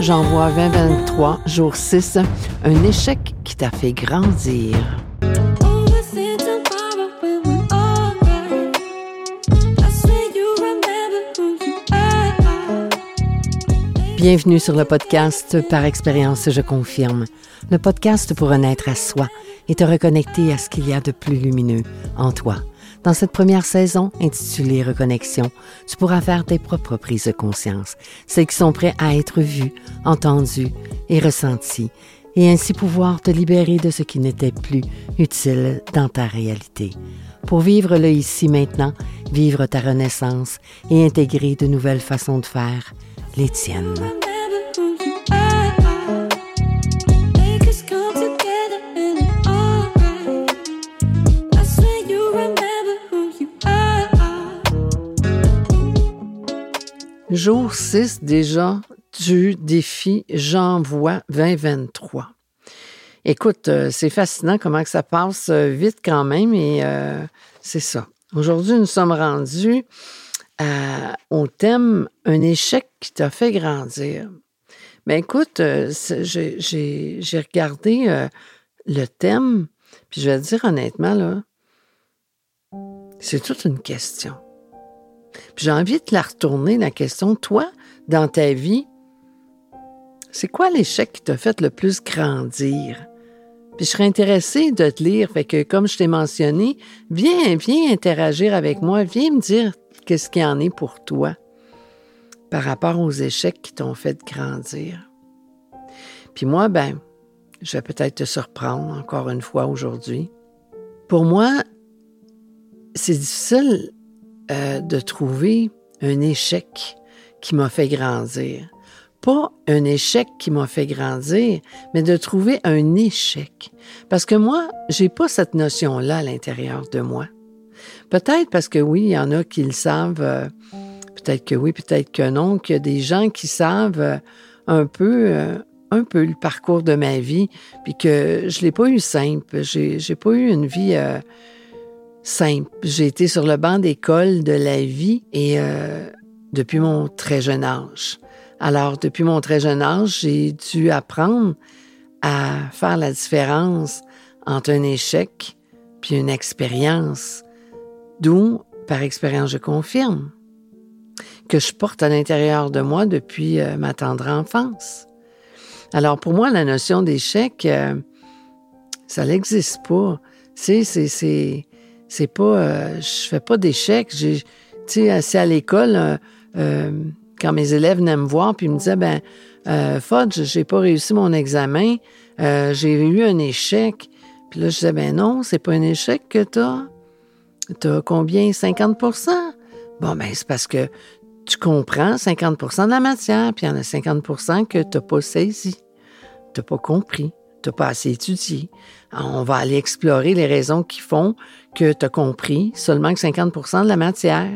J'envoie 2023, jour 6, un échec qui t'a fait grandir. Bienvenue sur le podcast Par expérience, je confirme. Le podcast pour renaître à soi et te reconnecter à ce qu'il y a de plus lumineux en toi. Dans cette première saison, intitulée Reconnexion, tu pourras faire tes propres prises de conscience, celles qui sont prêtes à être vues, entendues et ressenties, et ainsi pouvoir te libérer de ce qui n'était plus utile dans ta réalité. Pour vivre le ici maintenant, vivre ta renaissance et intégrer de nouvelles façons de faire, les tiennes. Jour 6 déjà du défi J'envoie 2023. Écoute, euh, c'est fascinant comment que ça passe euh, vite quand même et euh, c'est ça. Aujourd'hui, nous sommes rendus au thème Un échec qui t'a fait grandir. Mais ben, écoute, j'ai regardé le thème, puis je vais te dire honnêtement, là, c'est toute une question j'ai envie de la retourner, la question, toi, dans ta vie, c'est quoi l'échec qui t'a fait le plus grandir? Puis je serais intéressée de te lire. Fait que, comme je t'ai mentionné, viens, viens interagir avec moi. Viens me dire qu'est-ce qu'il y en est pour toi par rapport aux échecs qui t'ont fait grandir. Puis moi, ben, je vais peut-être te surprendre encore une fois aujourd'hui. Pour moi, c'est difficile euh, de trouver un échec qui m'a fait grandir. Pas un échec qui m'a fait grandir, mais de trouver un échec. Parce que moi, j'ai pas cette notion-là à l'intérieur de moi. Peut-être parce que oui, il y en a qui le savent, euh, peut-être que oui, peut-être que non, qu'il y a des gens qui savent euh, un peu, un peu le parcours de ma vie, puis que je l'ai pas eu simple. J'ai, j'ai pas eu une vie simple. J'ai été sur le banc d'école de la vie et euh, depuis mon très jeune âge. Alors, depuis mon très jeune âge, j'ai dû apprendre à faire la différence entre un échec puis une expérience. D'où, par expérience, je confirme que je porte à l'intérieur de moi depuis euh, ma tendre enfance. Alors, pour moi, la notion d'échec, euh, ça n'existe pas. c'est, c'est, c'est pas, euh, je fais pas d'échecs. Tu sais, assez à l'école, euh, euh, quand mes élèves venaient me voir puis me disaient, ben, euh, Fudge, j'ai pas réussi mon examen, j'ai eu un échec. Puis là, je disais, ben non, c'est pas un échec que t'as. T'as combien? 50% Bon, ben, c'est parce que tu comprends 50% de la matière, puis il y en a 50% que t'as pas saisi, t'as pas compris t'as pas assez étudié. On va aller explorer les raisons qui font que tu as compris seulement que 50% de la matière.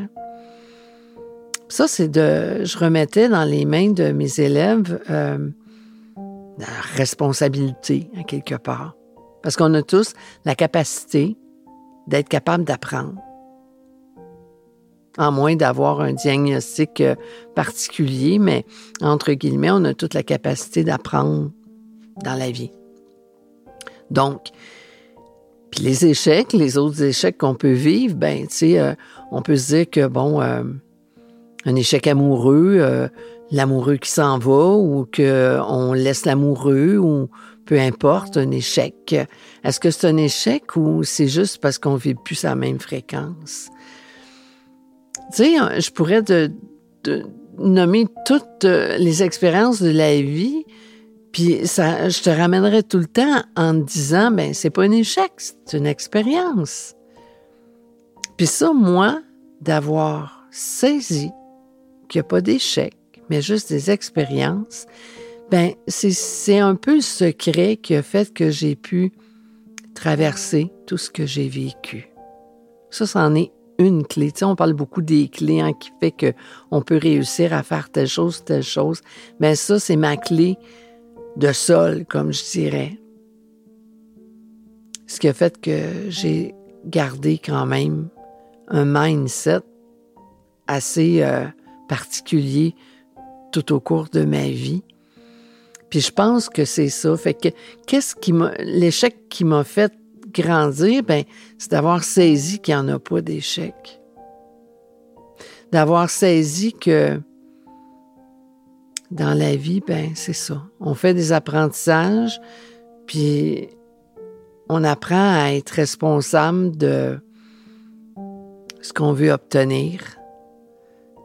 Ça, c'est de. Je remettais dans les mains de mes élèves euh, la responsabilité, à quelque part. Parce qu'on a tous la capacité d'être capable d'apprendre. En moins d'avoir un diagnostic euh, particulier, mais entre guillemets, on a toute la capacité d'apprendre dans la vie. Donc, puis les échecs, les autres échecs qu'on peut vivre, ben, tu sais, euh, on peut se dire que, bon, euh, un échec amoureux, euh, l'amoureux qui s'en va ou qu'on laisse l'amoureux ou peu importe, un échec. Est-ce que c'est un échec ou c'est juste parce qu'on vit plus à la même fréquence? Tu sais, je pourrais nommer toutes les expériences de la vie puis ça, je te ramènerai tout le temps en te disant, ben c'est pas un échec, c'est une expérience. Puis ça, moi, d'avoir saisi qu'il n'y a pas d'échec, mais juste des expériences, ben c'est un peu le secret qui a fait que j'ai pu traverser tout ce que j'ai vécu. Ça, c'en est une clé. Tu sais, on parle beaucoup des clés hein, qui fait qu'on peut réussir à faire telle chose, telle chose. Mais ça, c'est ma clé de sol, comme je dirais. Ce qui a fait que j'ai gardé quand même un mindset assez euh, particulier tout au cours de ma vie. Puis je pense que c'est ça. Fait que qu'est-ce qui m'a l'échec qui m'a fait grandir, ben c'est d'avoir saisi qu'il n'y en a pas d'échec. D'avoir saisi que dans la vie, ben c'est ça. On fait des apprentissages, puis on apprend à être responsable de ce qu'on veut obtenir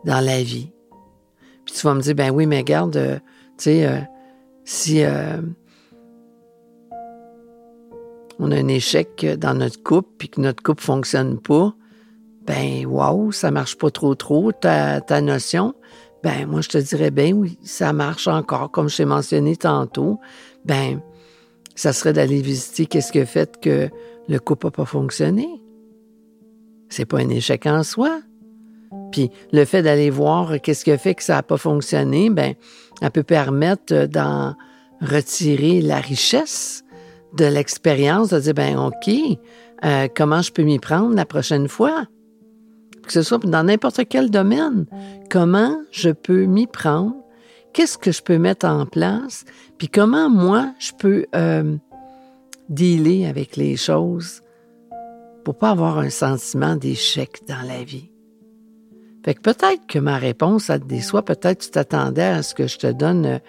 dans la vie. Puis tu vas me dire, ben oui, mais regarde, euh, tu sais, euh, si euh, on a un échec dans notre couple, puis que notre couple fonctionne pas, ben waouh, ça marche pas trop trop, ta notion. Ben moi, je te dirais, ben oui, ça marche encore, comme je t'ai mentionné tantôt. Ben, ça serait d'aller visiter qu'est-ce qui a fait que le couple n'a pas fonctionné. C'est pas un échec en soi. Puis le fait d'aller voir qu'est-ce qui a fait que ça n'a pas fonctionné, ben, ça peut permettre d'en retirer la richesse de l'expérience, de dire, ben, OK, euh, comment je peux m'y prendre la prochaine fois? Que ce soit dans n'importe quel domaine. Comment je peux m'y prendre? Qu'est-ce que je peux mettre en place? Puis comment moi, je peux euh, dealer avec les choses pour pas avoir un sentiment d'échec dans la vie? Fait que peut-être que ma réponse à te déçoit, peut-être tu t'attendais à ce que je te donne euh,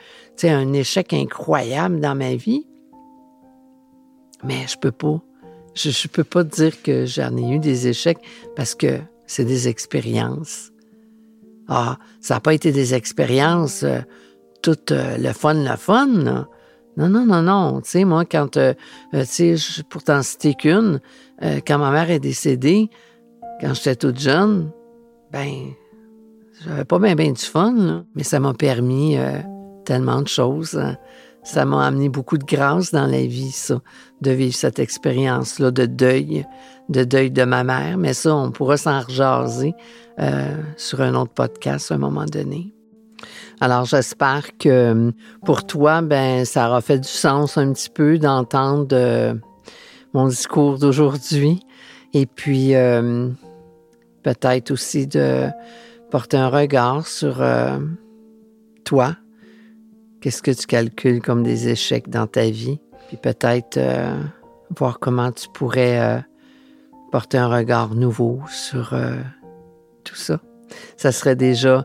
un échec incroyable dans ma vie. Mais je peux pas. Je, ne peux pas te dire que j'en ai eu des échecs parce que c'est des expériences. Ah, ça n'a pas été des expériences euh, toutes euh, le fun, le fun. Non, non, non, non. Tu sais, moi, quand, tu sais, pour t'en citer qu'une, quand ma mère est décédée, quand j'étais toute jeune, ben, j'avais pas bien ben du fun, mais ça m'a permis euh, tellement de choses. Hein. Ça m'a amené beaucoup de grâce dans la vie, ça, de vivre cette expérience-là de deuil, de deuil de ma mère. Mais ça, on pourra s'en rejaser euh, sur un autre podcast à un moment donné. Alors, j'espère que pour toi, ben, ça aura fait du sens un petit peu d'entendre euh, mon discours d'aujourd'hui. Et puis, peut-être aussi de porter un regard sur euh, toi. Qu'est-ce que tu calcules comme des échecs dans ta vie? Puis peut-être euh, voir comment tu pourrais euh, porter un regard nouveau sur tout ça. Ça serait déjà,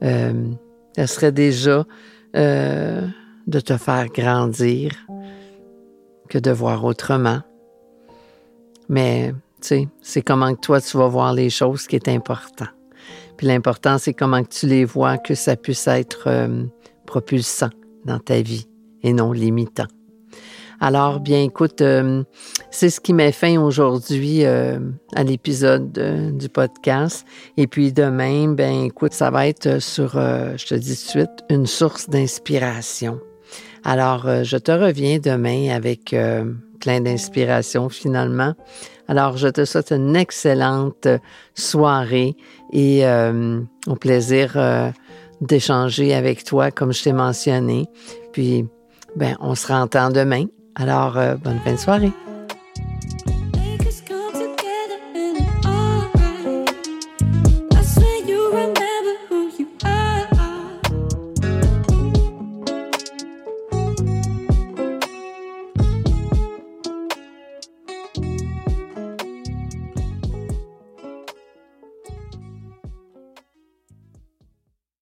ça serait déjà de te faire grandir que de voir autrement. Mais c'est comment que toi, tu vas voir les choses qui est important. Puis l'important, c'est comment que tu les vois, que ça puisse être euh, propulsant dans ta vie et non limitant. Alors, bien, écoute, euh, c'est ce qui met fin aujourd'hui euh, à l'épisode du podcast. Et puis demain, ben, écoute, ça va être sur, je te dis tout de suite, une source d'inspiration. Alors, je te reviens demain avec plein d'inspiration finalement. Alors, je te souhaite une excellente soirée et euh, au plaisir euh, d'échanger avec toi, comme je t'ai mentionné. Puis, ben, on se rentend demain. Alors, euh, bonne fin de soirée.